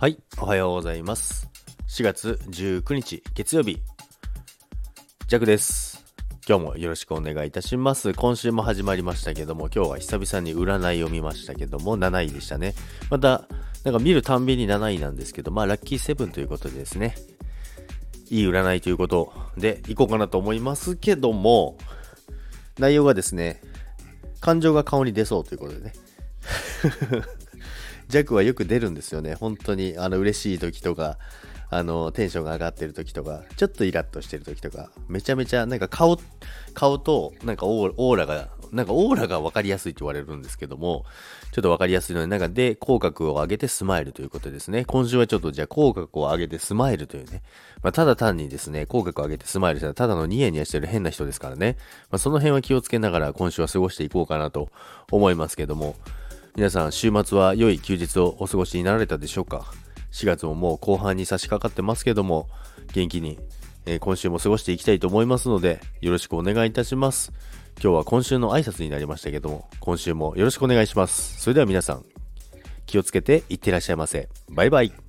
はい、おはようございます。4月19日月曜日、ジャクです。今日もよろしくお願いいたします。今週も始まりましたけども、今日は久々に占いを見ましたけども、7位でしたね。また、なんか見るたんびに7位なんですけど、まあラッキーセブンということでですね、いい占いということでいこうかなと思いますけども、内容がですね、感情が顔に出そうということでね。ジャクはよく出るんですよね。本当に、あの、嬉しい時とか、あの、テンションが上がってる時とか、ちょっとイラッとしてる時とか、めちゃめちゃ、なんか顔、顔と、なんかオーオーラが、なんかオーラが分かりやすいって言われるんですけども、ちょっと分かりやすいので、なんかで、口角を上げてスマイルということですね。今週はちょっとじゃあ口角を上げてスマイルというね。まあ、ただ単にですね、口角を上げてスマイルしたら、ただのニヤニヤしてる変な人ですからね。まあ、その辺は気をつけながら今週は過ごしていこうかなと思いますけども、皆さん週末は良い休日をお過ごしになられたでしょうか？4月ももう後半に差し掛かってますけども元気に、え今週も過ごしていきたいと思いますのでよろしくお願いいたします。今日は今週の挨拶になりましたけども今週もよろしくお願いします。それでは皆さん気をつけていってらっしゃいませ。バイバイ。